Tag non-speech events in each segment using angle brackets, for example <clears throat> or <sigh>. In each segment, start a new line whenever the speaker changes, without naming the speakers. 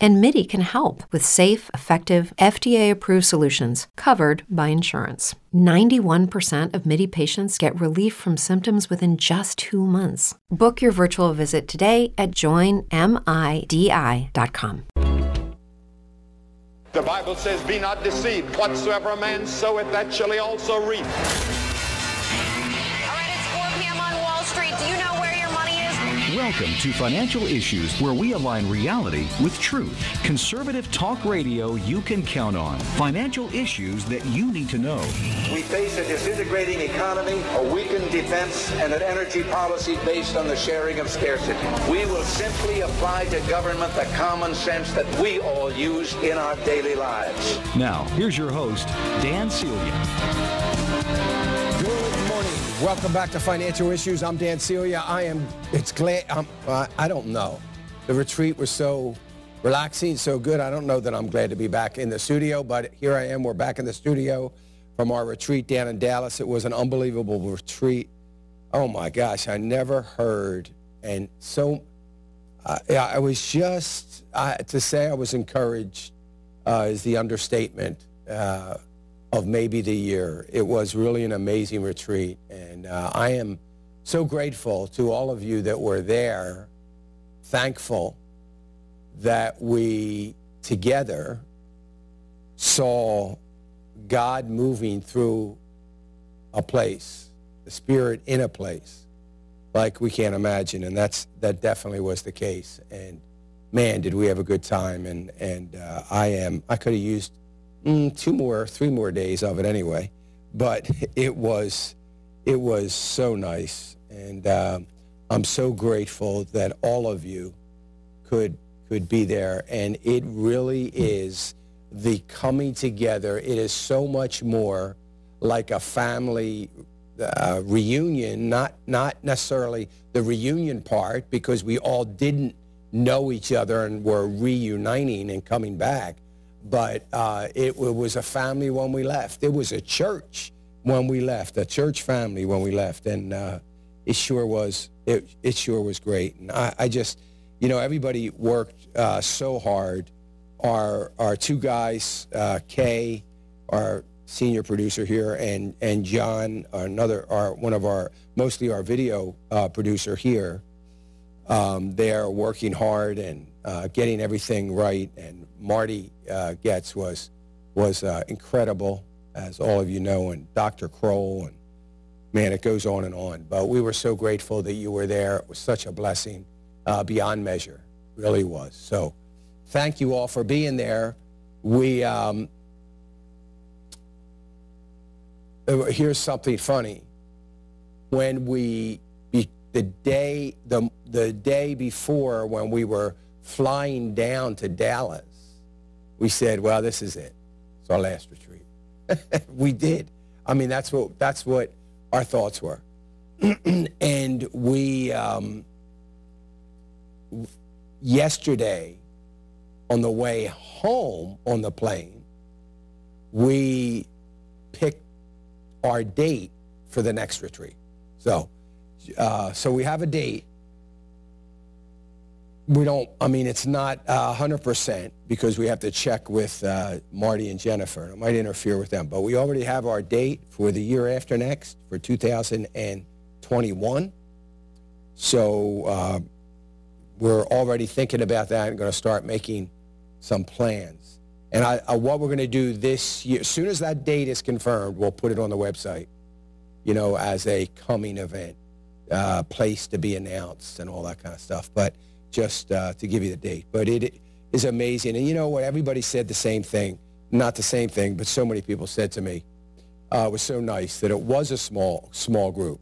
And MIDI can help with safe, effective, FDA approved solutions covered by insurance. 91% of MIDI patients get relief from symptoms within just two months. Book your virtual visit today at joinmidi.com.
The Bible says, Be not deceived. Whatsoever a man soweth, that shall he also reap.
Welcome to Financial Issues, where we align reality with truth. Conservative talk radio you can count on. Financial issues that you need to know.
We face a disintegrating economy, a weakened defense, and an energy policy based on the sharing of scarcity. We will simply apply to government the common sense that we all use in our daily lives.
Now, here's your host, Dan Celia.
Welcome back to Financial Issues. I'm Dan Celia. I am, it's glad, I'm, uh, I don't know. The retreat was so relaxing, so good. I don't know that I'm glad to be back in the studio, but here I am. We're back in the studio from our retreat down in Dallas. It was an unbelievable retreat. Oh my gosh, I never heard and so uh, I was just uh, to say I was encouraged uh, is the understatement uh, of maybe the year. It was really an amazing retreat, and uh, I am so grateful to all of you that were there. Thankful that we together saw God moving through a place, the Spirit in a place like we can't imagine, and that's that definitely was the case. And man, did we have a good time! And and uh, I am I could have used mm, two more, three more days of it anyway, but it was it was so nice, and um, I'm so grateful that all of you could could be there, and it really is the coming together. It is so much more like a family uh, reunion, not not necessarily the reunion part, because we all didn't know each other and were reuniting and coming back. But uh, it, it was a family when we left. It was a church when we left, a church family when we left, and uh, it sure was. It, it sure was great. And I, I just, you know, everybody worked uh, so hard. Our our two guys, uh, Kay, our senior producer here, and and John, another, our one of our mostly our video uh, producer here. Um, they're working hard and uh, getting everything right. And Marty uh, Goetz was was uh, incredible, as all of you know, and Dr. Kroll, and man, it goes on and on. But we were so grateful that you were there. It was such a blessing, uh, beyond measure, really was. So, thank you all for being there. We um, uh, here's something funny. When we the day the the day before when we were flying down to Dallas, we said, "Well, this is it. It's our last retreat." <laughs> we did. I mean, that's what that's what our thoughts were, <clears throat> and we um, yesterday on the way home on the plane, we picked our date for the next retreat. So, uh, so we have a date. We don't. I mean, it's not hundred percent because we have to check with uh, Marty and Jennifer. It might interfere with them, but we already have our date for the year after next for 2021. So uh, we're already thinking about that and going to start making some plans. And I, I, what we're going to do this year, as soon as that date is confirmed, we'll put it on the website, you know, as a coming event, uh, place to be announced and all that kind of stuff. But just uh, to give you the date. But it is amazing. And you know what? Everybody said the same thing. Not the same thing, but so many people said to me, uh, it was so nice that it was a small, small group.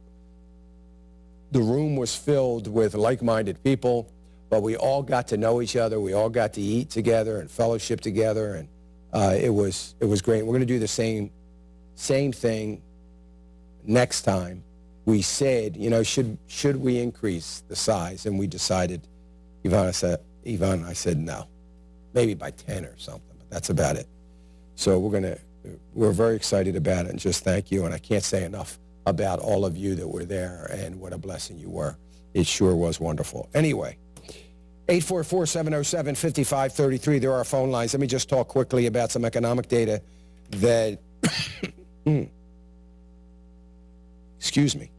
The room was filled with like-minded people but we all got to know each other. We all got to eat together and fellowship together, and uh, it was it was great. We're going to do the same same thing next time. We said, you know, should should we increase the size? And we decided. Yvonne said, Yvonne, I said no. maybe by 10 or something, but that's about it. So we're going to, we're very excited about it and just thank you. And I can't say enough about all of you that were there and what a blessing you were. It sure was wonderful. Anyway, 844-707-5533. There are phone lines. Let me just talk quickly about some economic data that, <coughs> excuse me,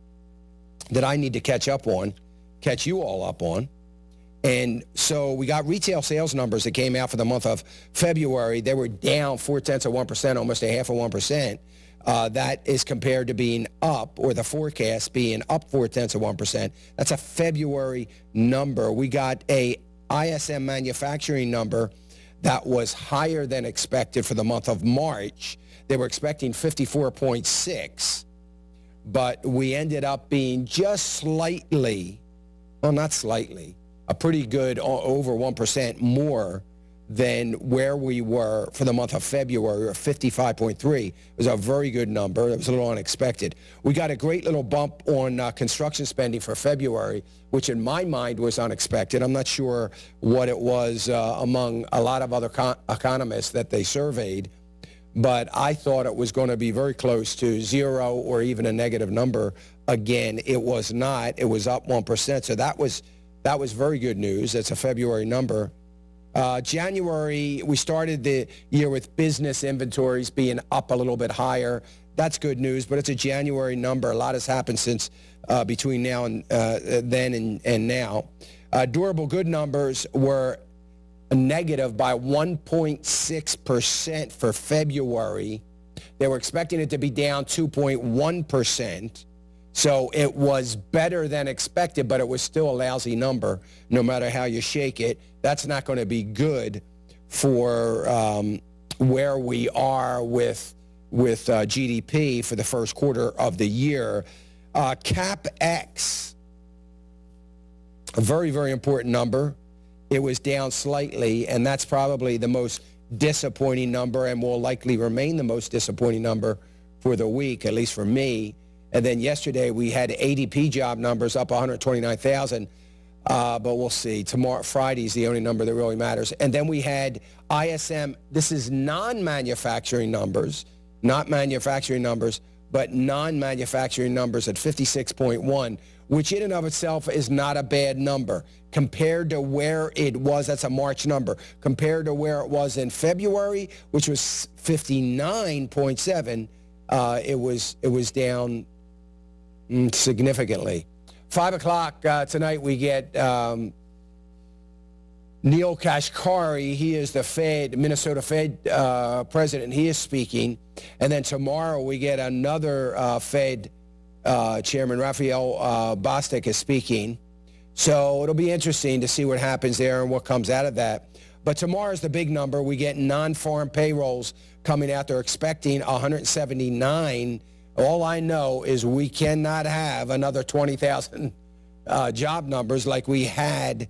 that I need to catch up on, catch you all up on. And so we got retail sales numbers that came out for the month of February. They were down four tenths of 1%, almost a half of 1%. Uh, that is compared to being up, or the forecast being up four tenths of 1%. That's a February number. We got a ISM manufacturing number that was higher than expected for the month of March. They were expecting 54.6, but we ended up being just slightly, well, not slightly, a pretty good over 1% more than where we were for the month of February, or 55.3. It was a very good number. It was a little unexpected. We got a great little bump on uh, construction spending for February, which in my mind was unexpected. I'm not sure what it was uh, among a lot of other con- economists that they surveyed, but I thought it was going to be very close to zero or even a negative number. Again, it was not. It was up 1%. So that was, that was very good news. That's a February number. Uh, January, we started the year with business inventories being up a little bit higher. That's good news, but it's a January number. A lot has happened since uh, between now and uh, then and, and now. Uh, durable good numbers were negative by 1.6% for February. They were expecting it to be down 2.1%. So it was better than expected, but it was still a lousy number no matter how you shake it. That's not going to be good for um, where we are with, with uh, GDP for the first quarter of the year. Uh, CapEx, a very, very important number. It was down slightly, and that's probably the most disappointing number and will likely remain the most disappointing number for the week, at least for me. And then yesterday we had ADP job numbers up 129,000. Uh, but we'll see. Tomorrow, Friday is the only number that really matters. And then we had ISM. This is non-manufacturing numbers, not manufacturing numbers, but non-manufacturing numbers at 56.1, which in and of itself is not a bad number compared to where it was. That's a March number compared to where it was in February, which was 59.7. Uh, it was it was down significantly. Five o'clock uh, tonight, we get um, Neel Kashkari. He is the Fed, Minnesota Fed uh, president. He is speaking. And then tomorrow, we get another uh, Fed uh, chairman, Raphael uh, Bostic, is speaking. So it'll be interesting to see what happens there and what comes out of that. But tomorrow is the big number. We get non-farm payrolls coming out. They're expecting 179 all I know is we cannot have another 20,000 uh, job numbers like we had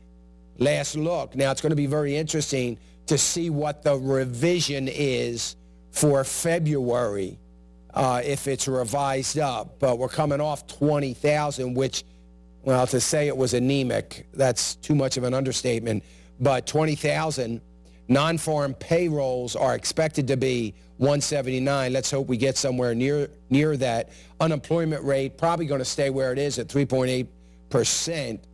last look. Now, it's going to be very interesting to see what the revision is for February uh, if it's revised up. But we're coming off 20,000, which, well, to say it was anemic, that's too much of an understatement. But 20,000 non-farm payrolls are expected to be 179. Let's hope we get somewhere near near that. Unemployment rate probably going to stay where it is at 3.8 percent.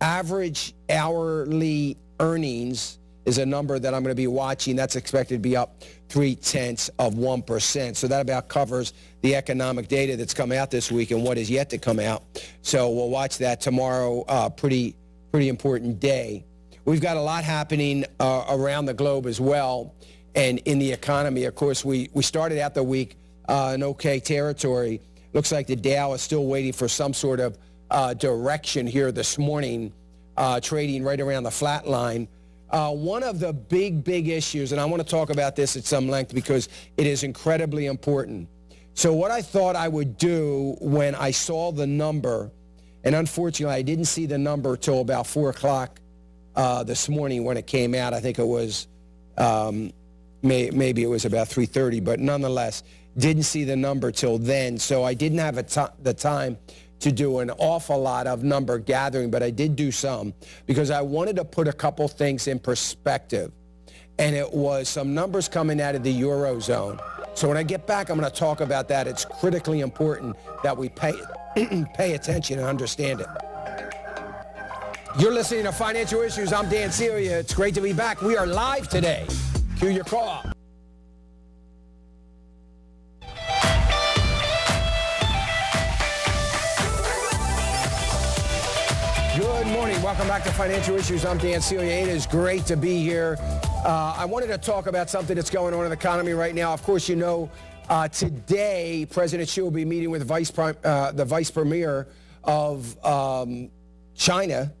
Average hourly earnings is a number that I'm going to be watching. That's expected to be up three tenths of one percent. So that about covers the economic data that's come out this week and what is yet to come out. So we'll watch that tomorrow. Uh, pretty pretty important day. We've got a lot happening uh, around the globe as well and in the economy. Of course, we, we started out the week uh, in okay territory. Looks like the Dow is still waiting for some sort of uh, direction here this morning, uh, trading right around the flat line. Uh, one of the big, big issues, and I want to talk about this at some length because it is incredibly important. So what I thought I would do when I saw the number, and unfortunately I didn't see the number till about 4 o'clock uh, this morning when it came out. I think it was um, May, maybe it was about 3.30, but nonetheless, didn't see the number till then. So I didn't have the time to do an awful lot of number gathering, but I did do some because I wanted to put a couple things in perspective. and it was some numbers coming out of the Eurozone. So when I get back, I'm going to talk about that. It's critically important that we pay, <clears throat> pay attention and understand it. You're listening to Financial Issues. I'm Dan Celia. It's great to be back. We are live today. Cue your call. Good morning. Welcome back to Financial Issues. I'm Dan Celia. It is great to be here. Uh, I wanted to talk about something that's going on in the economy right now. Of course, you know, uh, today President Xi will be meeting with vice Prime, uh, the vice premier of um, China.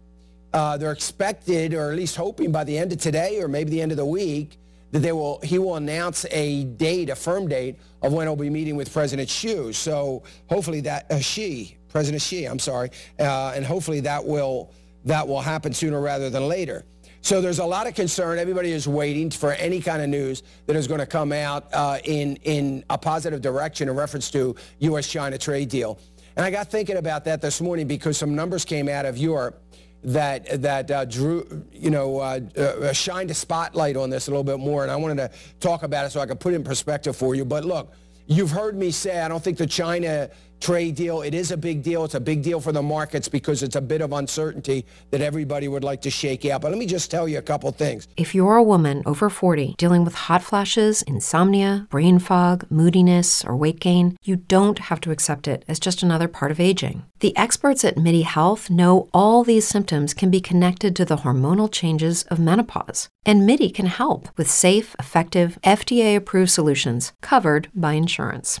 Uh, they're expected, or at least hoping, by the end of today or maybe the end of the week, that they will he will announce a date, a firm date of when he'll be meeting with President Xi. So hopefully that uh, Xi President Xi, I'm sorry, uh, and hopefully that will that will happen sooner rather than later. So there's a lot of concern. Everybody is waiting for any kind of news that is going to come out uh, in in a positive direction in reference to U.S.-China trade deal. And I got thinking about that this morning because some numbers came out of Europe that that uh, drew, you know, uh, uh, shined a spotlight on this a little bit more, and I wanted to talk about it so I could put it in perspective for you. But look, you've heard me say I don't think the China trade deal. It is a big deal. It's a big deal for the markets because it's a bit of uncertainty that everybody would like to shake out. But let me just tell you a couple things.
If you're a woman over 40 dealing with hot flashes, insomnia, brain fog, moodiness, or weight gain, you don't have to accept it as just another part of aging. The experts at MIDI Health know all these symptoms can be connected to the hormonal changes of menopause. And MIDI can help with safe, effective, FDA approved solutions covered by insurance.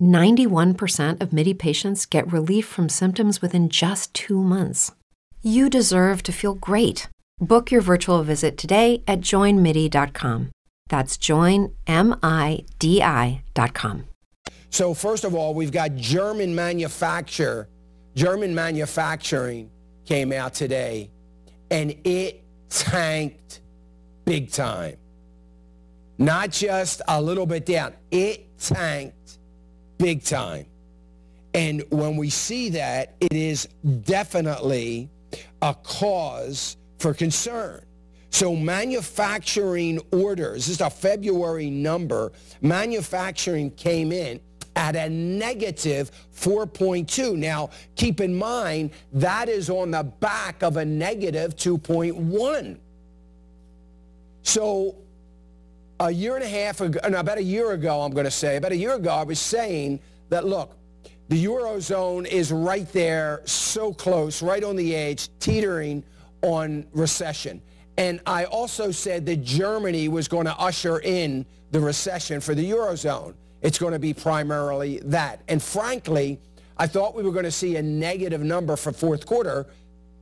91% of MIDI patients get relief from symptoms within just two months. You deserve to feel great. Book your virtual visit today at joinmidi.com. That's joinmidi.com.
So first of all, we've got German manufacture, German manufacturing came out today, and it tanked big time. Not just a little bit down, it tanked big time. And when we see that, it is definitely a cause for concern. So manufacturing orders, this is a February number, manufacturing came in at a negative 4.2. Now, keep in mind, that is on the back of a negative 2.1. So a year and a half ago, no, about a year ago, I'm going to say, about a year ago, I was saying that, look, the Eurozone is right there, so close, right on the edge, teetering on recession. And I also said that Germany was going to usher in the recession for the Eurozone. It's going to be primarily that. And frankly, I thought we were going to see a negative number for fourth quarter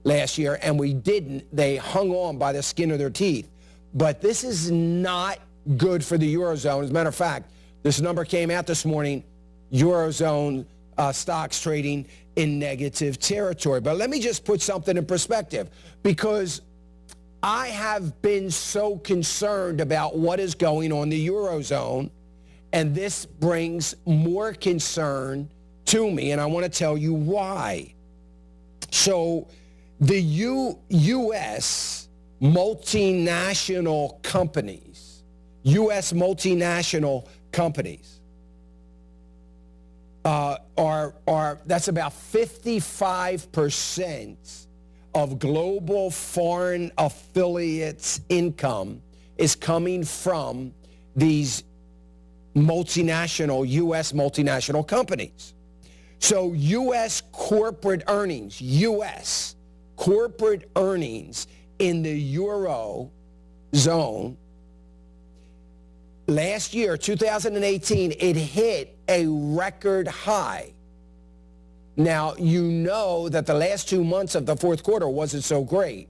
last year, and we didn't. They hung on by the skin of their teeth. But this is not good for the Eurozone. As a matter of fact, this number came out this morning, Eurozone uh, stocks trading in negative territory. But let me just put something in perspective because I have been so concerned about what is going on in the Eurozone, and this brings more concern to me, and I want to tell you why. So the U- U.S. multinational companies U.S. multinational companies uh, are, are, that's about 55% of global foreign affiliates income is coming from these multinational, U.S. multinational companies. So U.S. corporate earnings, U.S. corporate earnings in the Euro zone last year, 2018, it hit a record high. Now, you know that the last two months of the fourth quarter wasn't so great.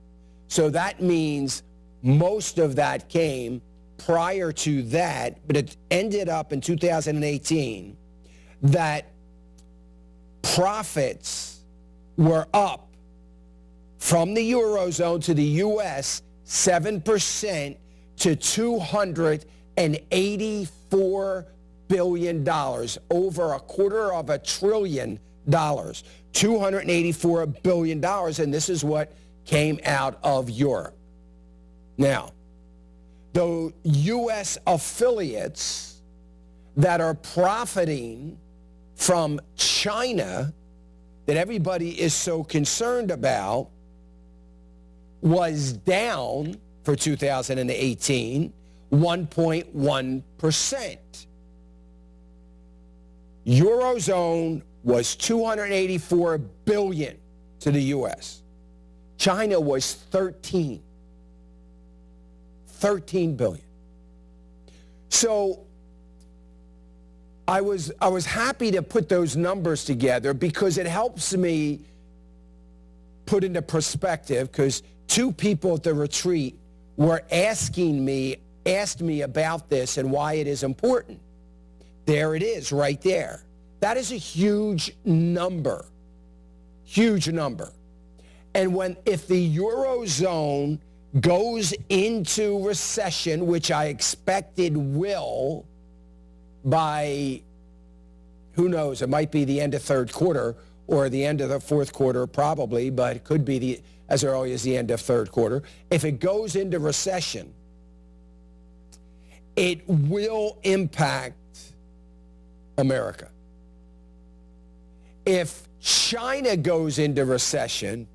So that means most of that came prior to that, but it ended up in 2018 that profits were up from the Eurozone to the U.S. 7% to 284 billion dollars, over a quarter of a trillion dollars, 284 billion dollars, and this is what came out of Europe. Now, the U.S. affiliates that are profiting from China that everybody is so concerned about was down for 2018 1.1%. Eurozone was 284 billion to the US. China was 13. 13 billion. So I was I was happy to put those numbers together because it helps me put into perspective because two people at the retreat were asking me asked me about this and why it is important. There it is right there. That is a huge number. Huge number. And when if the eurozone goes into recession, which I expected will by who knows, it might be the end of third quarter or the end of the fourth quarter probably, but it could be the as early as the end of third quarter. If it goes into recession, it will impact America. If China goes into recession,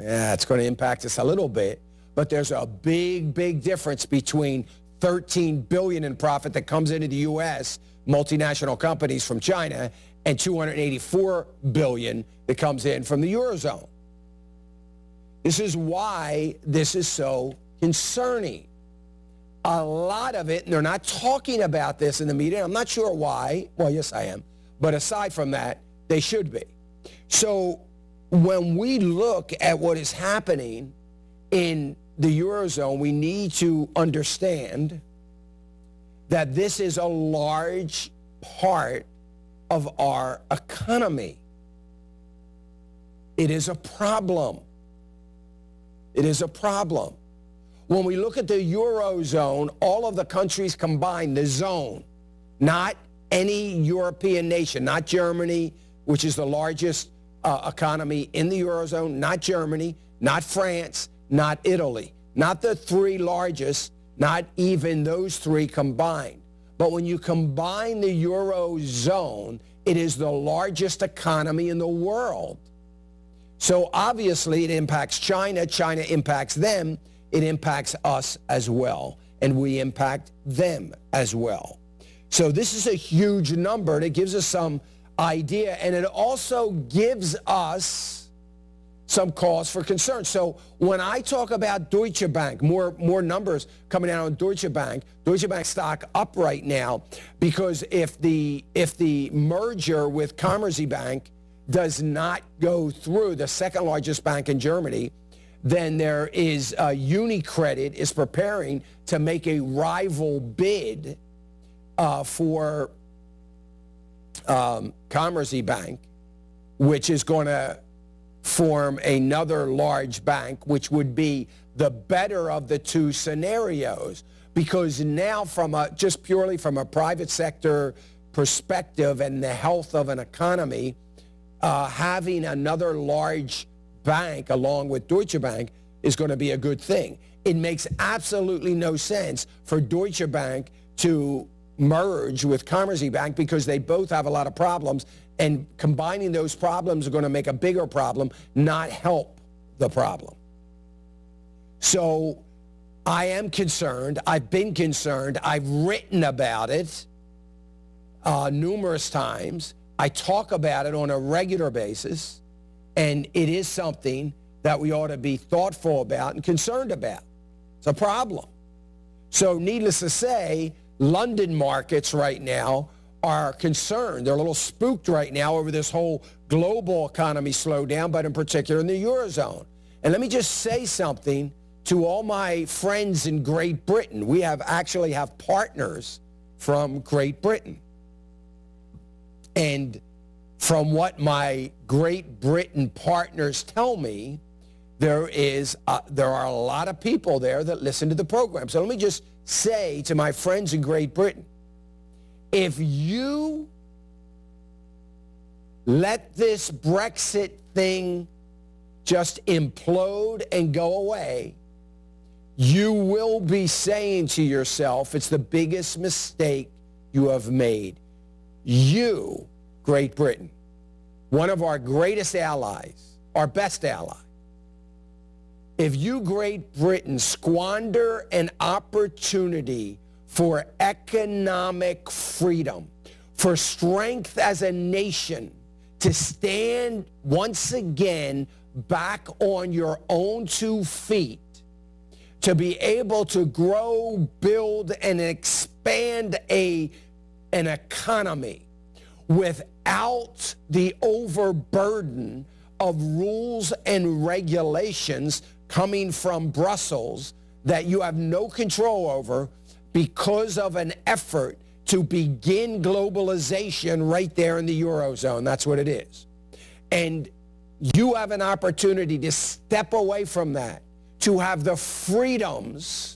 yeah, it's going to impact us a little bit, but there's a big, big difference between 13 billion in profit that comes into the U.S. multinational companies from China and 284 billion that comes in from the eurozone. This is why this is so concerning. A lot of it, and they're not talking about this in the media. I'm not sure why. Well, yes, I am. But aside from that, they should be. So when we look at what is happening in the Eurozone, we need to understand that this is a large part of our economy. It is a problem. It is a problem. When we look at the Eurozone, all of the countries combined, the zone, not any European nation, not Germany, which is the largest uh, economy in the Eurozone, not Germany, not France, not Italy, not the three largest, not even those three combined. But when you combine the Eurozone, it is the largest economy in the world. So obviously it impacts China, China impacts them, it impacts us as well, and we impact them as well. So this is a huge number, and it gives us some idea. And it also gives us some cause for concern. So when I talk about Deutsche Bank, more, more numbers coming out on Deutsche Bank, Deutsche Bank stock up right now because if the, if the merger with Commerzbank does not go through, the second largest bank in Germany, then there is uh, UniCredit is preparing to make a rival bid uh, for um, Commerzbank, which is going to form another large bank, which would be the better of the two scenarios. Because now, from a just purely from a private sector perspective and the health of an economy, uh, having another large bank along with Deutsche Bank is going to be a good thing. It makes absolutely no sense for Deutsche Bank to merge with Commerzbank because they both have a lot of problems and combining those problems are going to make a bigger problem, not help the problem. So I am concerned. I've been concerned. I've written about it. uh, numerous times. I talk about it on a regular basis, and it is something that we ought to be thoughtful about and concerned about. It's a problem. So, needless to say, London markets right now are concerned. They're a little spooked right now over this whole global economy slowdown, but in particular in the Eurozone. And let me just say something to all my friends in Great Britain. We have actually have partners from Great Britain. And from what my Great Britain partners tell me, there is uh, there are a lot of people there that listen to the program. So let me just say to my friends in Great Britain, if you let this Brexit thing just implode and go away, you will be saying to yourself, it's the biggest mistake you have made. You, Great Britain, one of our greatest allies, our best ally, if you, Great Britain, squander an opportunity for economic freedom, for strength as a nation, to stand once again back on your own two feet, to be able to grow, build, and expand a, an economy without the overburden of rules and regulations coming from Brussels that you have no control over because of an effort to begin globalization right there in the Eurozone. That's what it is. And you have an opportunity to step away from that, to have the freedoms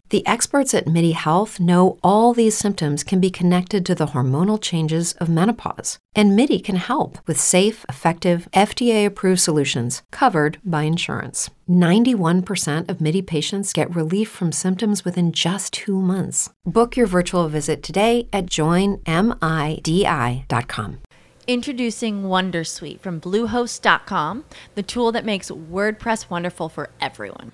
The experts at MIDI Health know all these symptoms can be connected to the hormonal changes of menopause. And MIDI can help with safe, effective, FDA approved solutions covered by insurance. 91% of MIDI patients get relief from symptoms within just two months. Book your virtual visit today at joinmidi.com.
Introducing Wondersuite from Bluehost.com, the tool that makes WordPress wonderful for everyone.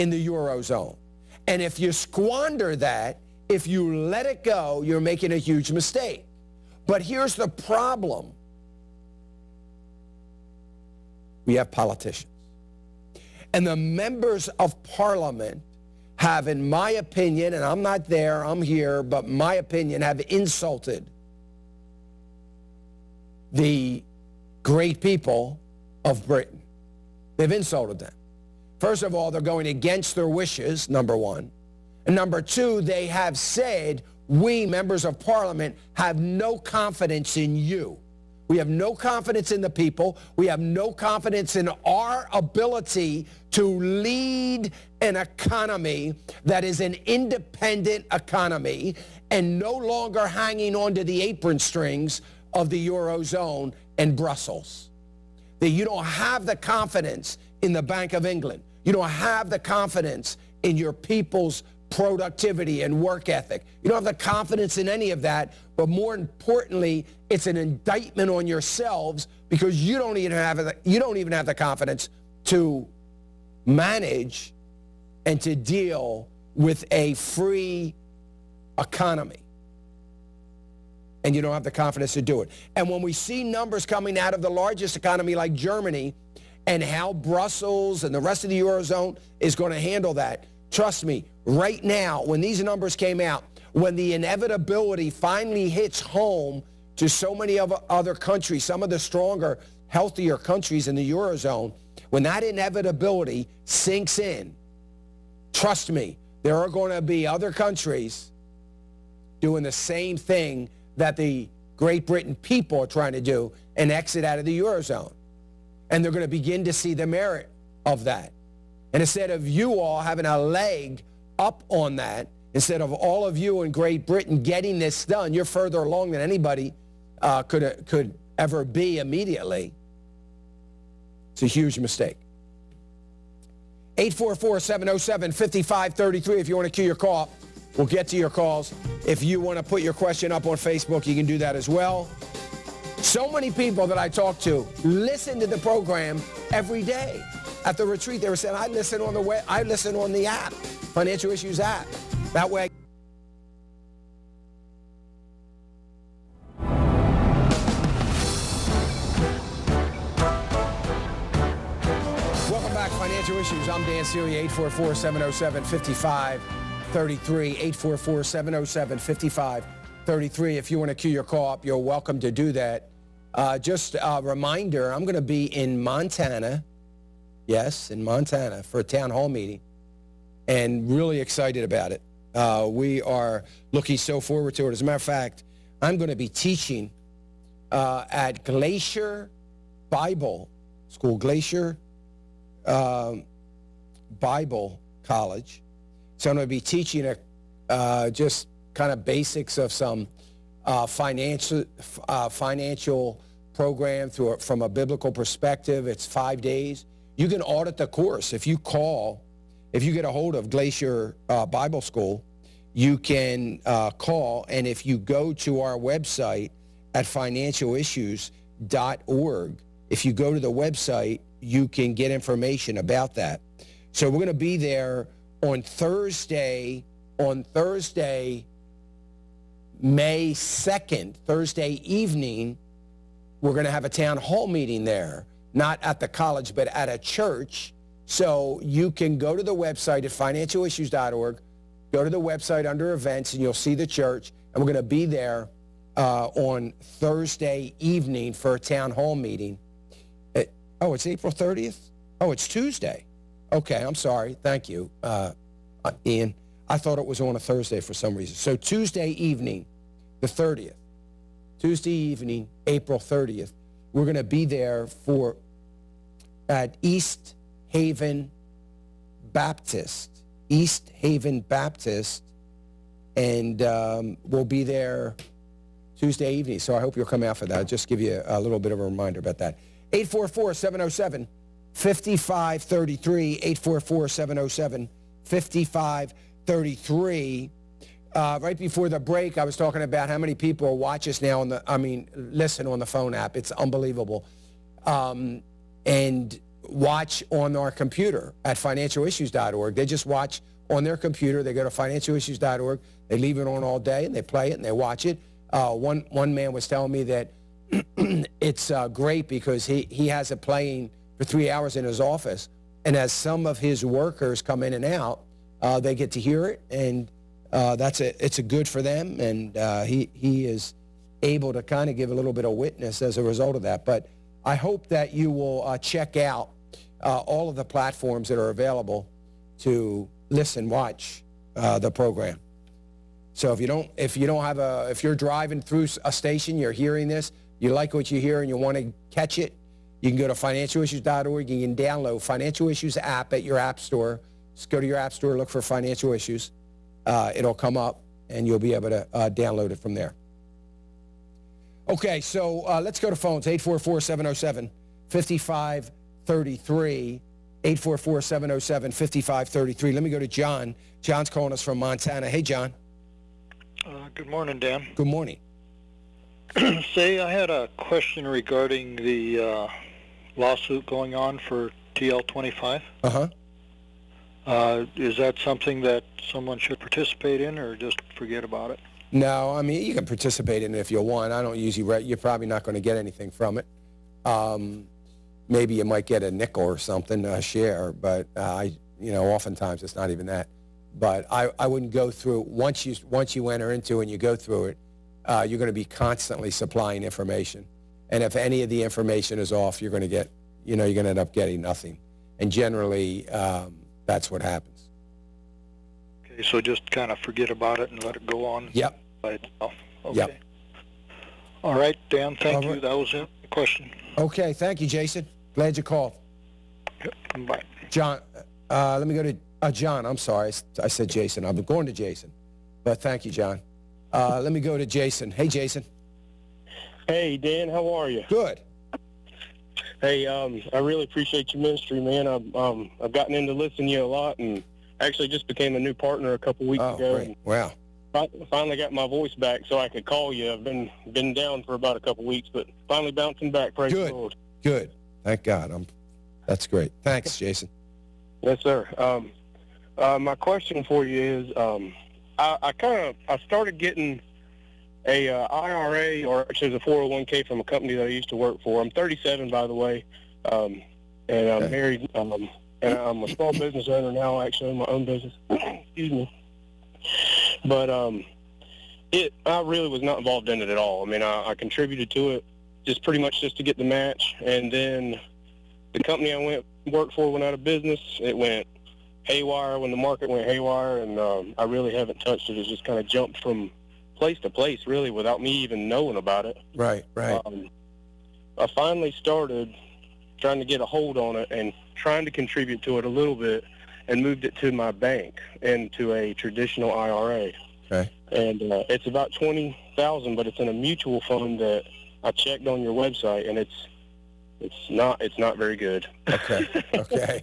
in the Eurozone. And if you squander that, if you let it go, you're making a huge mistake. But here's the problem. We have politicians. And the members of parliament have, in my opinion, and I'm not there, I'm here, but my opinion, have insulted the great people of Britain. They've insulted them. First of all, they're going against their wishes, number one. And number two, they have said, we, members of parliament, have no confidence in you. We have no confidence in the people. We have no confidence in our ability to lead an economy that is an independent economy and no longer hanging onto the apron strings of the Eurozone and Brussels. That you don't have the confidence in the Bank of England. You don't have the confidence in your people's productivity and work ethic. You don't have the confidence in any of that, but more importantly, it's an indictment on yourselves because you don't even have the, you don't even have the confidence to manage and to deal with a free economy. and you don't have the confidence to do it. And when we see numbers coming out of the largest economy like Germany and how Brussels and the rest of the Eurozone is going to handle that, trust me, right now, when these numbers came out, when the inevitability finally hits home to so many of other countries, some of the stronger, healthier countries in the Eurozone, when that inevitability sinks in, trust me, there are going to be other countries doing the same thing that the Great Britain people are trying to do and exit out of the Eurozone. And they're going to begin to see the merit of that. And instead of you all having a leg up on that, instead of all of you in Great Britain getting this done, you're further along than anybody uh, could, could ever be immediately. It's a huge mistake. 844-707-5533 if you want to cue your call. We'll get to your calls. If you want to put your question up on Facebook, you can do that as well. So many people that I talk to listen to the program every day. At the retreat, they were saying, I listen on the way, I listen on the app, Financial Issues app. That way. Welcome back, Financial Issues. I'm Dan Celia, 844 707 5533. 844 707 5533. If you want to queue your call up, you're welcome to do that. Uh, just a reminder I'm going to be in Montana, yes, in Montana for a town hall meeting, and really excited about it. Uh, we are looking so forward to it. As a matter of fact, I'm going to be teaching uh, at Glacier Bible School, Glacier um, Bible College. So I'm going to be teaching a, uh, just kind of basics of some uh, financial uh, financial program through a, from a biblical perspective. It's five days. You can audit the course if you call. If you get a hold of Glacier uh, Bible School, you can uh, call, and if you go to our website at financialissues.org, if you go to the website, you can get information about that. So we're going to be there on Thursday, on Thursday, May 2nd, Thursday evening, we're going to have a town hall meeting there, not at the college, but at a church. So you can go to the website at financialissues.org, go to the website under events, and you'll see the church. And we're going to be there uh, on Thursday evening for a town hall meeting. It, oh, it's April 30th? Oh, it's Tuesday. Okay, I'm sorry. Thank you, uh, uh, Ian. I thought it was on a Thursday for some reason. So Tuesday evening, the 30th, Tuesday evening, April 30th, we're going to be there for at East Haven Baptist, East Haven Baptist, and um, we'll be there Tuesday evening. So I hope you'll come out for that. I'll just give you a little bit of a reminder about that. 844-707 5533 844 5533 uh, right before the break, I was talking about how many people watch us now on the, I mean, listen on the phone app. It's unbelievable. Um, and watch on our computer at financialissues.org. They just watch on their computer. They go to financialissues.org. They leave it on all day and they play it and they watch it. Uh, one, one man was telling me that <clears throat> it's uh, great because he, he has it playing for three hours in his office. And as some of his workers come in and out, uh, they get to hear it and uh, that's a it's a good for them, and uh, he he is able to kind of give a little bit of witness as a result of that. But I hope that you will uh, check out uh, all of the platforms that are available to listen, watch uh, the program. So if you don't if you don't have a if you're driving through a station, you're hearing this, you like what you hear, and you want to catch it, you can go to financialissues.org. You can download Financial Issues app at your app store. Just go to your app store, look for Financial Issues uh, it'll come up and you'll be able to uh, download it from there. Okay, so uh, let's go to phones 844 707 5533. 844 707 5533. Let me go to John. John's calling us from Montana. Hey, John.
Uh, good morning, Dan.
Good morning. <clears throat>
Say, I had a question regarding the uh, lawsuit going on for TL25.
Uh huh.
Uh, is that something that someone should participate in or just forget about it?
No, I mean you can participate in it if you want. I don't usually. Re- you're probably not going to get anything from it. Um, maybe you might get a nickel or something a share, but uh, I, you know, oftentimes it's not even that. But I, I wouldn't go through once you once you enter into and you go through it. Uh, you're going to be constantly supplying information, and if any of the information is off, you're going to get, you know, you're going to end up getting nothing. And generally, um, that's what happens.
Okay, so just kind of forget about it and let it go on
Yep.
by itself. Okay.
Yep.
All right, Dan, thank
All
you. That was it. Question.
Okay. Thank you, Jason. Glad you called.
Yep. Bye.
John, uh, let me go to uh, John. I'm sorry, I said Jason. I'm going to Jason, but thank you, John. Uh, let me go to Jason. Hey, Jason.
Hey, Dan, how are you?
Good.
Hey, um, I really appreciate your ministry, man. I've um, I've gotten into listening to you a lot, and actually just became a new partner a couple weeks
Oh,
ago.
great. Wow.
Fi- finally got my voice back, so I could call you. I've been been down for about a couple weeks, but finally bouncing back. Praise
Good.
the Lord.
Good. Thank God. I'm. That's great. Thanks, <laughs> Jason.
Yes, sir. Um, uh, my question for you is, um, I, I kind of I started getting a uh, IRA or actually it's a 401k from a company that I used to work for. I'm 37, by the way, um, and I'm
Okay.
married. Um, and I'm a small business owner now. Actually, own my own business. <clears throat> Excuse me. But um, it I really was not involved in it at all. I mean, I, I contributed to it just pretty much just to get the match, and then the company I went worked for went out of business. It went haywire when the market went haywire, and um, I really haven't touched it. It's just kind of jumped from place to place, really, without me even knowing about it.
Right. Right.
Um, I finally started trying to get a hold on it and trying to contribute to it a little bit, and moved it to my bank into a traditional IRA.
Okay.
And uh, it's about twenty thousand, but it's in a mutual fund that I checked on your website, and it's it's not it's not very good.
Okay. <laughs> Okay.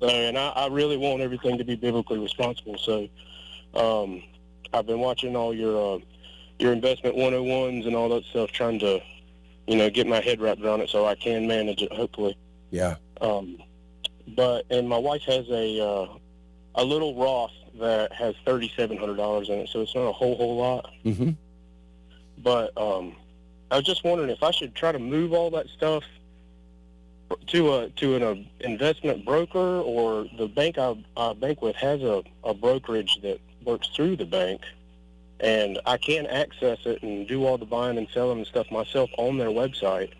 So, and I, I really want everything to be biblically responsible. So, um, I've been watching all your uh, your investment 101s and all that stuff, trying to, you know, get my head wrapped around it so I can manage it. Hopefully,
Yeah.
um, but and my wife has a uh, a little Roth that has thirty seven hundred dollars in it, so it's not a whole whole lot.
Mm-hmm.
But um, I was just wondering if I should try to move all that stuff to a to an uh, investment broker or the bank I, I bank with has a, a brokerage that works through the bank, and I can access it and do all the buying and selling and stuff myself on their website.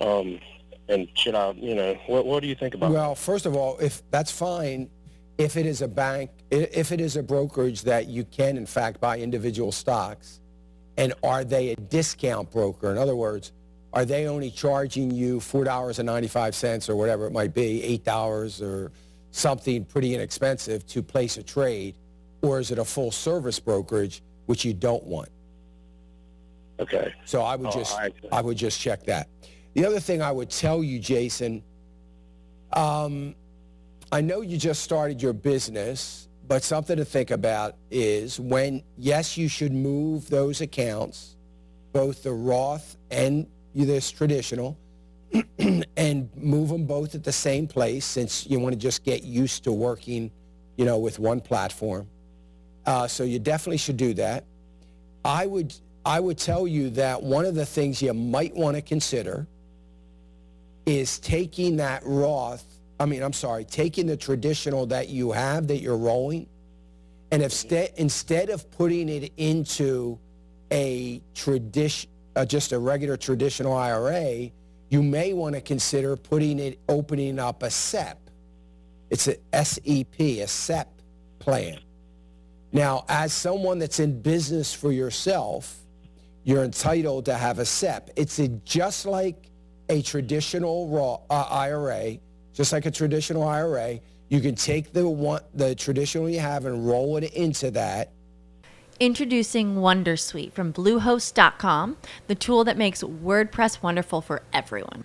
Um, and should I, you know, what what do you think about?
Well, first of all, if that's fine, if it is a bank, if it is a brokerage that you can in fact buy individual stocks, and are they a discount broker? In other words, are they only charging you four dollars and ninety five cents or whatever it might be, eight dollars or something pretty inexpensive to place a trade, or is it a full service brokerage which you don't want?
Okay.
So I would
Oh,
just
I-
I would just check that. The other thing I would tell you, Jason, um, I know you just started your business, but something to think about is when yes, you should move those accounts, both the Roth and this traditional, <clears throat> and move them both at the same place since you want to just get used to working, you know, with one platform. Uh, so you definitely should do that. I would I would tell you that one of the things you might want to consider is taking that Roth, I mean, I'm sorry, taking the traditional that you have that you're rolling, and if sta- instead of putting it into a tradition, uh, just a regular traditional IRA, you may want to consider putting it, opening up a SEP. It's a SEP, a SEP plan. Now, as someone that's in business for yourself, you're entitled to have a SEP. It's a, just like a traditional raw, uh, IRA, just like a traditional IRA. You can take the one, the traditional you have and roll it into that.
Introducing Wondersuite from Bluehost.com, the tool that makes WordPress wonderful for everyone.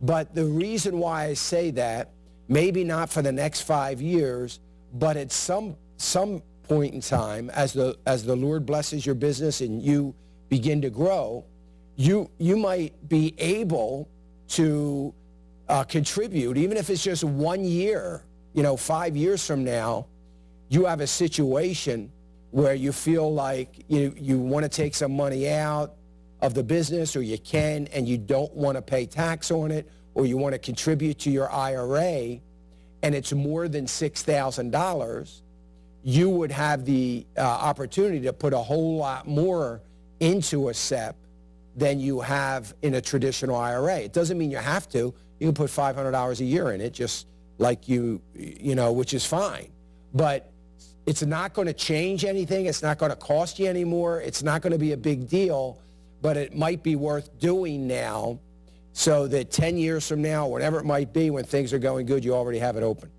But the reason why I say that, maybe not for the next five years, but at some some point in time, as the as the Lord blesses your business and you begin to grow, you you might be able to uh, contribute, even if it's just one year. You know, five years from now, you have a situation where you feel like you you want to take some money out of the business or you can and you don't want to pay tax on it or you want to contribute to your IRA and it's more than $6,000, you would have the uh, opportunity to put a whole lot more into a SEP than you have in a traditional IRA. It doesn't mean you have to. You can put $500 a year in it just like you, you know, which is fine. But it's not going to change anything. It's not going to cost you anymore. It's not going to be a big deal but it might be worth doing now so that 10 years from now, whatever it might be, when things are going good, you already have it open.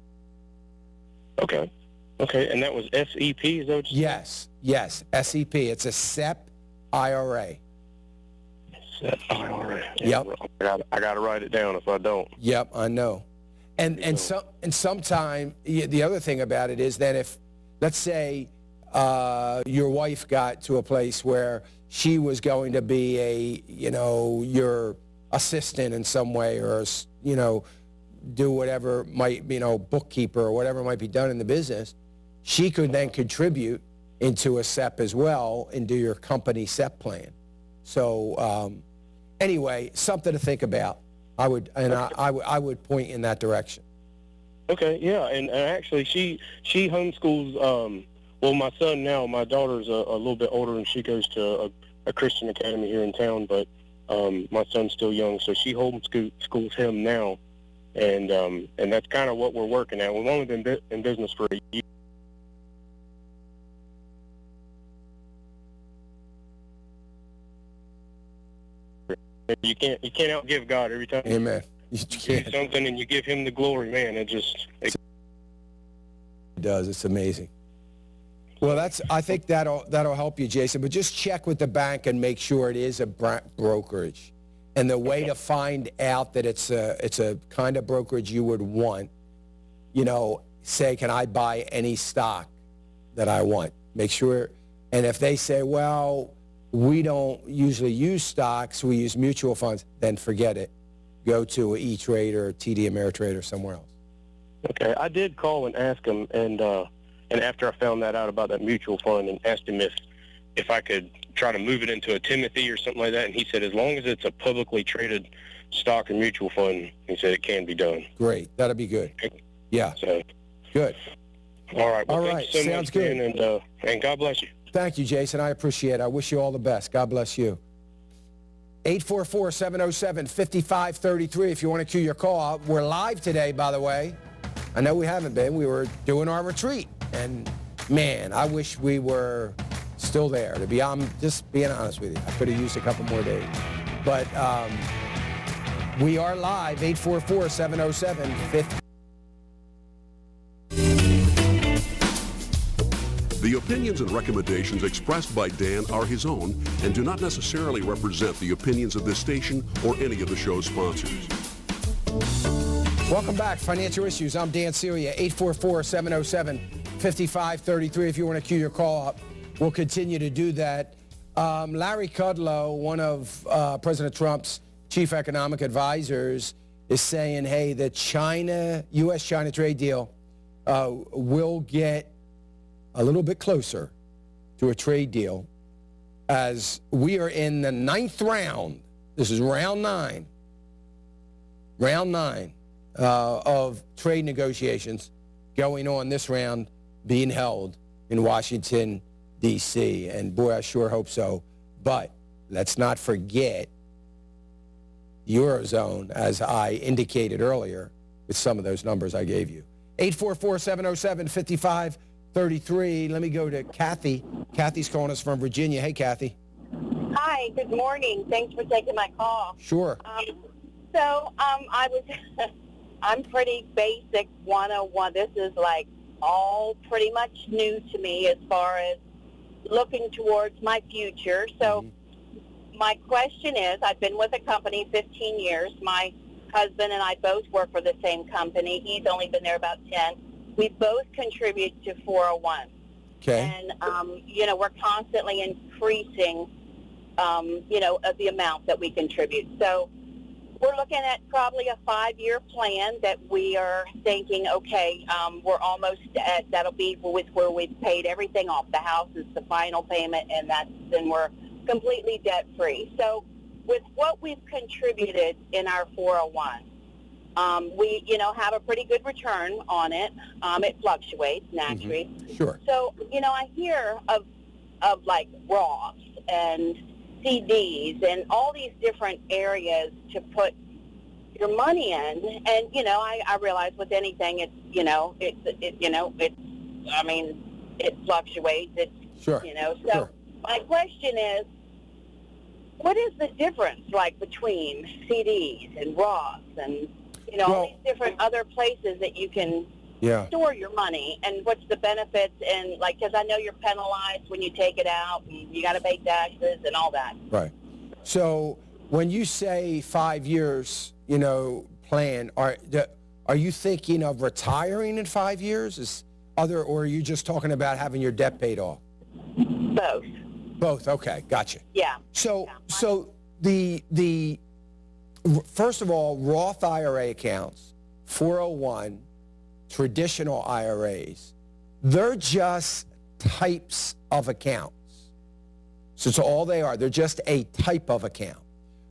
Okay. Okay, and that was SEP, is that what you
Yes, yes, SEP. It's a SEP IRA.
SEP IRA.
Yep.
I got, to write it down if I don't.
Yep, I know. And and some and sometime the other thing about it is that if let's say uh, your wife got to a place where she was going to be a you know your assistant in some way or you know do whatever might you know bookkeeper or whatever might be done in the business. She could then contribute into a SEP as well and do your company SEP plan. So um, anyway something to think about. I would and I, I, would, I would point in that direction.
Okay, yeah, and, and actually, she she homeschools. Um, well, my son now, my daughter's a, a little bit older, and she goes to a, a Christian academy here in town. But um, my son's still young, so she homeschools him now, and um, and that's kind of what we're working at. We've only been bi- in business for a year. You can't you can't outgive God every time.
Amen. <laughs> You
You do
can't.
something and you give Him the glory, man. It just it,
It does. It's amazing. Well, that's. I think that'll that'll help you, Jason. But just check with the bank and make sure it is a brokerage. And the way to find out that it's a it's a kind of brokerage you would want, you know, say, can I buy any stock that I want? Make sure. And if they say, well, we don't usually use stocks, we use mutual funds, then forget it. Go to E Trade or TD Ameritrade or somewhere else.
Okay, I did call and ask them, and uh, and after I found that out about that mutual fund, and asked him if if I could try to move it into a Timothy or something like that, and he said as long as it's a publicly traded stock or mutual fund, he said it can be done.
Great. That'll be good. Yeah.
So
Good.
all right, well,
All right,
so
sounds
much,
good.
man, and uh, and God bless you.
Thank you, Jason. I appreciate it. I wish you all the best. God bless you. 844 707 5533 if you want to cue your call. We're live today, by the way. I know we haven't been. We were doing our retreat. And man, I wish we were still there. To be I'm just being honest with you. I could have used a couple more days. But um, we are live, 844 707 5533.
The opinions and recommendations expressed by Dan are his own and do not necessarily represent the opinions of this station or any of the show's sponsors.
Welcome back, Financial Issues. I'm Dan Celia, 844-707-5533. If you want to cue your call up, we'll continue to do that. Um, Larry Kudlow, one of uh, President Trump's chief economic advisors, is saying, hey, the China, U.S.-China trade deal uh, will get a little bit closer to a trade deal as we are in the ninth round. This is round nine. Round nine uh, of trade negotiations going on this round being held in Washington, D.C. And boy, I sure hope so. But let's not forget Eurozone, as I indicated earlier with some of those numbers I gave you. 844 707 5533. Let me go to Kathy. Kathy's calling us from Virginia. Hey, Kathy.
Hi, good morning. Thanks for taking my call.
Sure.
Um, so um, I was, <laughs> I'm pretty basic 101. This is like all pretty much new to me as far as looking towards my future. So my question is, I've been with a company 15 years. My husband and I both work for the same company. He's only been there about 10. We both contribute to 401.
Okay.
And, um, you know, we're constantly increasing, um, you know, of the amount that we contribute. So we're looking at probably a five-year plan that we are thinking, okay, um, we're almost at, that'll be with where we've paid everything off. The house is the final payment, and that's, then we're completely debt-free. So with what we've contributed in our 401, um, we, you know, have a pretty good return on it. Um, it fluctuates naturally.
Sure.
So, you know, I hear of, of like Roths and CDs and all these different areas to put your money in. And, you know, I, I realize with anything, it's, you know, it's, it, you know, it's, I mean, it fluctuates. It's,
Sure.
you know, so
Sure.
my question is, what is the difference like between CDs and Roths and, you know, all these different other places that you can
Yeah.
store your money and what's the benefits and like because I know you're penalized when you take it out and you got to pay taxes and all that.
Right. So when you say five years, you know, plan, are the- are you thinking of retiring in five years? Is other, or are you just talking about having your debt paid off?
Both.
Both. Okay, gotcha.
Yeah.
So so the the first of all, Roth IRA accounts, 401, traditional IRAs, they're just types of accounts. So it's all they are. They're just a type of account.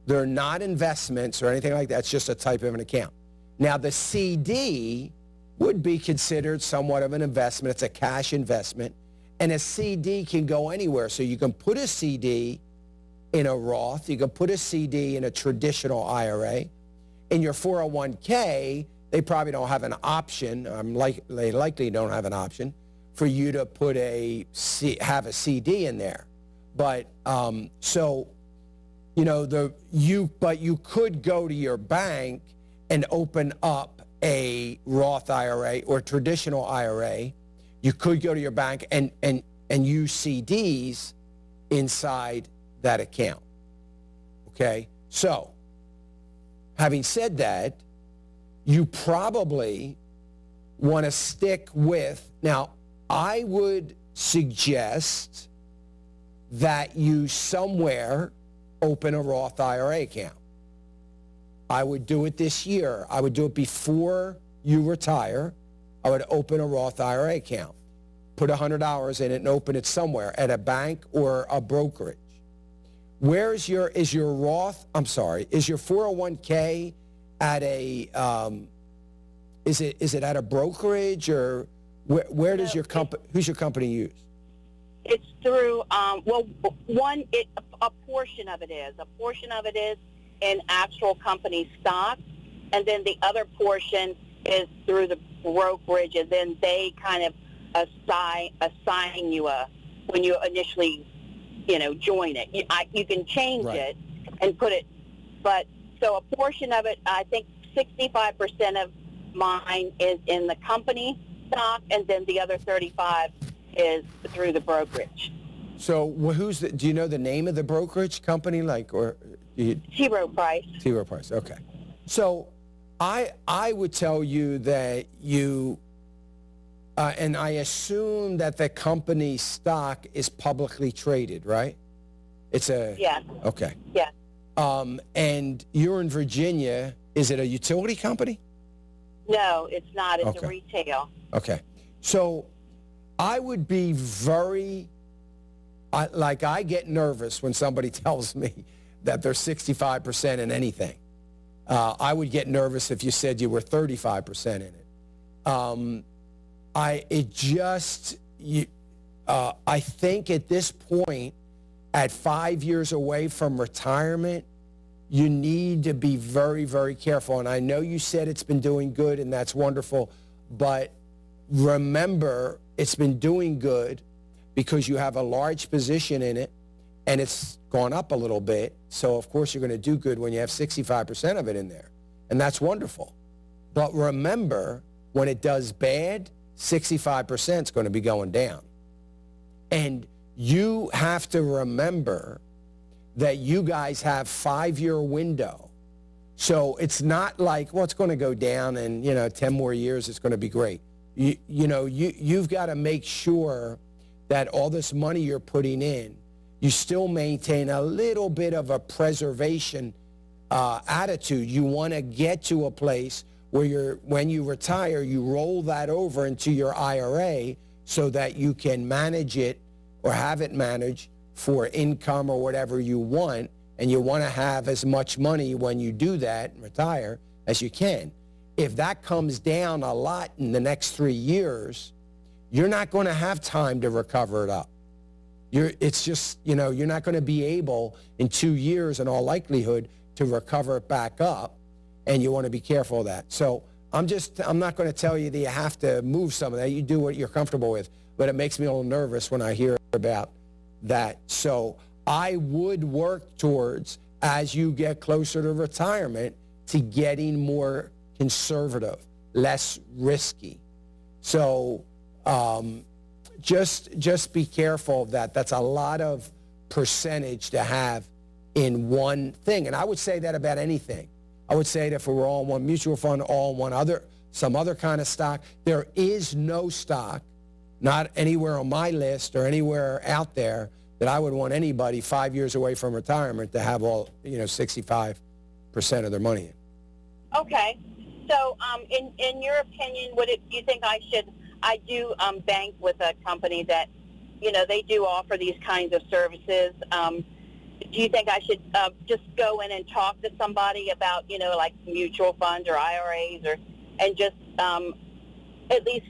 They're not investments or anything like that. It's just a type of an account. Now the CD would be considered somewhat of an investment. It's a cash investment. And a CD can go anywhere. So you can put a CD in a Roth. You can put a CD in a traditional IRA. In your 401k, they probably don't have an option. Um, like, they likely don't have an option for you to put a C, have a CD in there. But um, so, you know, the you but you could go to your bank and open up a Roth IRA or traditional IRA. You could go to your bank and and and use CDs inside that account. Okay? So, having said that, you probably want to stick with now I would suggest that you somewhere open a Roth IRA account. I would do it this year. I would do it before you retire. I would open a Roth IRA account, put $100 in it and open it somewhere at a bank or a brokerage. Where is your, is your Roth, I'm sorry, is your 401k at a, um, is it, is it at a brokerage or where, where does your company, who's your company use?
It's through, um, well, one, it, a portion of it is. A portion of it is in actual company stock, and then the other portion is through the brokerage, and then they kind of assign assign you a when you initially, you know, join it. You, I, you can change
Right.
it and put it, but so a portion of it, I think 65% of mine is in the company stock, and then the other 35 is through the brokerage.
So who's the, do you know the name of the brokerage company? Like, or you,
T. Rowe Price.
T. Rowe Price. Okay. So I I would tell you that you uh, and I assume that the company stock is publicly traded, right? It's a
Yes.
Okay.
Yes.
Um, and you're in Virginia. Is it a utility company?
No, it's not. It's
Okay.
a retail.
Okay. So I would be very, I, like, I get nervous when somebody <laughs> tells me that they're 65% in anything. Uh, I would get nervous if you said you were 35% in it. Um, I, it just, you, uh, I think at this point, at five years away from retirement, you need to be very, very careful. And I know you said it's been doing good and that's wonderful, but remember it's been doing good because you have a large position in it and it's gone up a little bit. So of course you're going to do good when you have 65% of it in there. And that's wonderful. But remember, when it does bad, 65% is going to be going down. And you have to remember that you guys have five-year window. So it's not like, well, it's going to go down and, you know, 10 more years, it's going to be great. You, you know, you, you've got to make sure that all this money you're putting in, you still maintain a little bit of a preservation uh, attitude. You want to get to a place where you're, when you retire, you roll that over into your IRA so that you can manage it or have it managed for income or whatever you want. And you want to have as much money when you do that and retire as you can. If that comes down a lot in the next three years, you're not going to have time to recover it up. You're, it's just, you know, you're not going to be able in two years in all likelihood to recover it back up. And you want to be careful of that. So I'm just, I'm not going to tell you that you have to move some of that. You do what you're comfortable with. But it makes me a little nervous when I hear about that. So I would work towards, as you get closer to retirement, to getting more conservative, less risky. So um, just just be careful of that. That's a lot of percentage to have in one thing. And I would say that about anything. I would say that if we were all in one mutual fund, all in one other, some other kind of stock, there is no stock, not anywhere on my list or anywhere out there that I would want anybody five years away from retirement to have all, you know, 65% of their money in.
Okay. So, um, in in your opinion, would it? Do you think I should? I do um, bank with a company that, you know, they do offer these kinds of services. Um, do you think I should uh, just go in and talk to somebody about, you know, like mutual funds or IRAs, or and just um, at least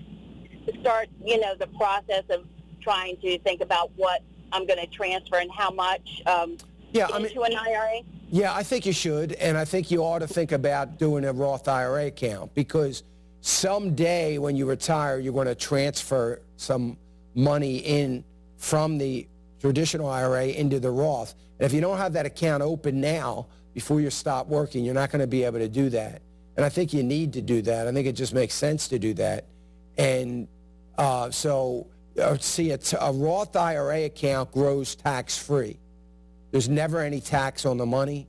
start, you know, the process of trying to think about what I'm going to transfer and how much um,
Yeah, I mean-
into an IRA?
Yeah, I think you should, and I think you ought to think about doing a Roth IRA account because someday when you retire, you're going to transfer some money in from the traditional IRA into the Roth. And if you don't have that account open now, before you stop working, you're not going to be able to do that. And I think you need to do that. I think it just makes sense to do that. And uh, so, uh, see, a Roth IRA account grows tax-free. There's never any tax on the money.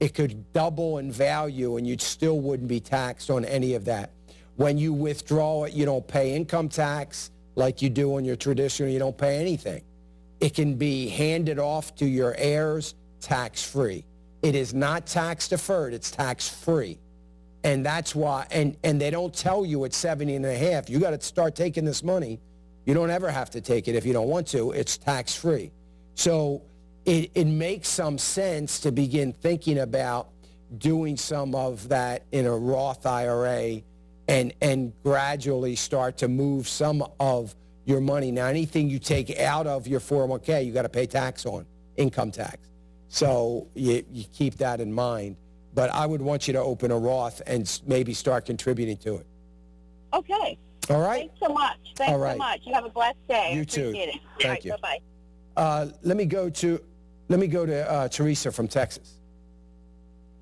It could double in value and you still wouldn't be taxed on any of that. When you withdraw it, you don't pay income tax like you do on your traditional. You don't pay anything. It can be handed off to your heirs tax-free. It is not tax deferred. It's tax-free. And that's why, and, and they don't tell you at 70 and a half, you got to start taking this money. You don't ever have to take it if you don't want to. It's tax-free. So it, it makes some sense to begin thinking about doing some of that in a Roth IRA and, and gradually start to move some of your money. Now, anything you take out of your 401k, you got to pay tax on, income tax. So you, you keep that in mind. But I would want you to open a Roth and maybe start contributing to it.
Okay.
All right?
Thanks so much. Thanks
All right.
so much. You have a blessed day.
You too.
Appreciate it.
Thank
All right,
you.
Bye-bye.
Uh, let me go to let me go to uh, Teresa from Texas.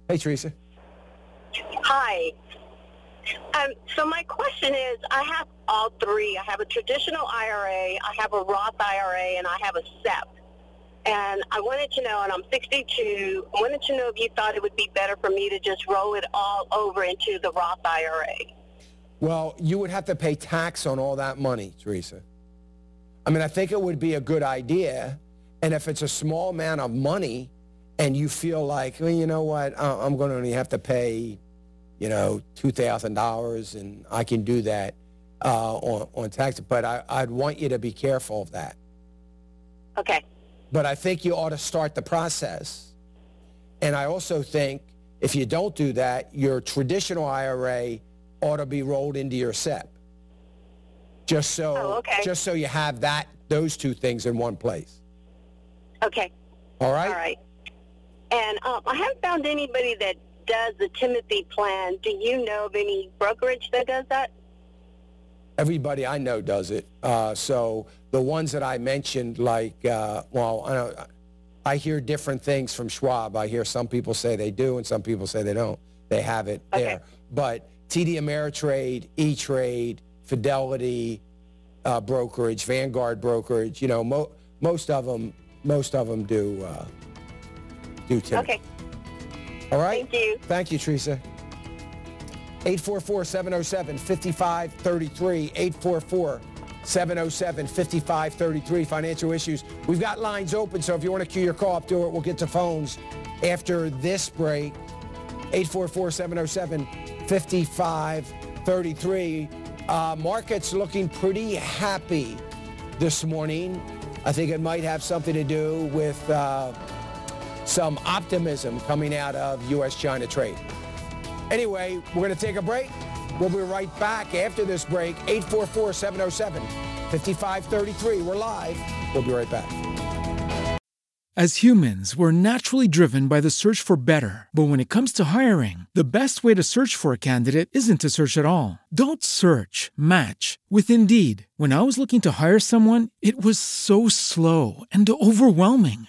Hey, Teresa.
Hi. Um, so my question is, I have all three. I have a traditional IRA, I have a Roth IRA, and I have a SEP. And I wanted to know, and I'm 62, I wanted to know if you thought it would be better for me to just roll it all over into the Roth IRA.
Well, you would have to pay tax on all that money, Teresa. I mean, I think it would be a good idea. And if it's a small amount of money and you feel like, well, you know what, I'm going to only have to pay, you know, $2,000 and I can do that uh, on, on tax. But I, I'd want you to be careful of that.
Okay.
But I think you ought to start the process. And I also think if you don't do that, your traditional IRA ought to be rolled into your SEP. Just so,
Oh, okay.
just so you have that, those two things in one place.
Okay.
All right?
All right. And um, I haven't found anybody that does the Timothy plan. Do you know of any brokerage that does that?
Everybody I know does it. Uh, so the ones that I mentioned, like, uh, well, I, don't, I hear different things from Schwab. I hear some people say they do and some people say they don't. They have it there. But TD Ameritrade, E-Trade, Fidelity uh, brokerage, Vanguard brokerage, you know, mo- most of them, most of them do, uh, do Tim.
Okay.
All right?
Thank you.
Thank you, Teresa. 844-707-5533. 844-707-5533. Financial issues. We've got lines open, so if you want to queue your call up, do it. We'll get to phones after this break. 844-707-5533. Uh, market's looking pretty happy this morning. I think it might have something to do with uh, some optimism coming out of U.S.-China trade. Anyway, we're going to take a break. We'll be right back after this break. 844-707-5533. We're live. We'll be right back.
As humans, we're naturally driven by the search for better. But when it comes to hiring, the best way to search for a candidate isn't to search at all. Don't search, match with Indeed. When I was looking to hire someone, it was so slow and overwhelming.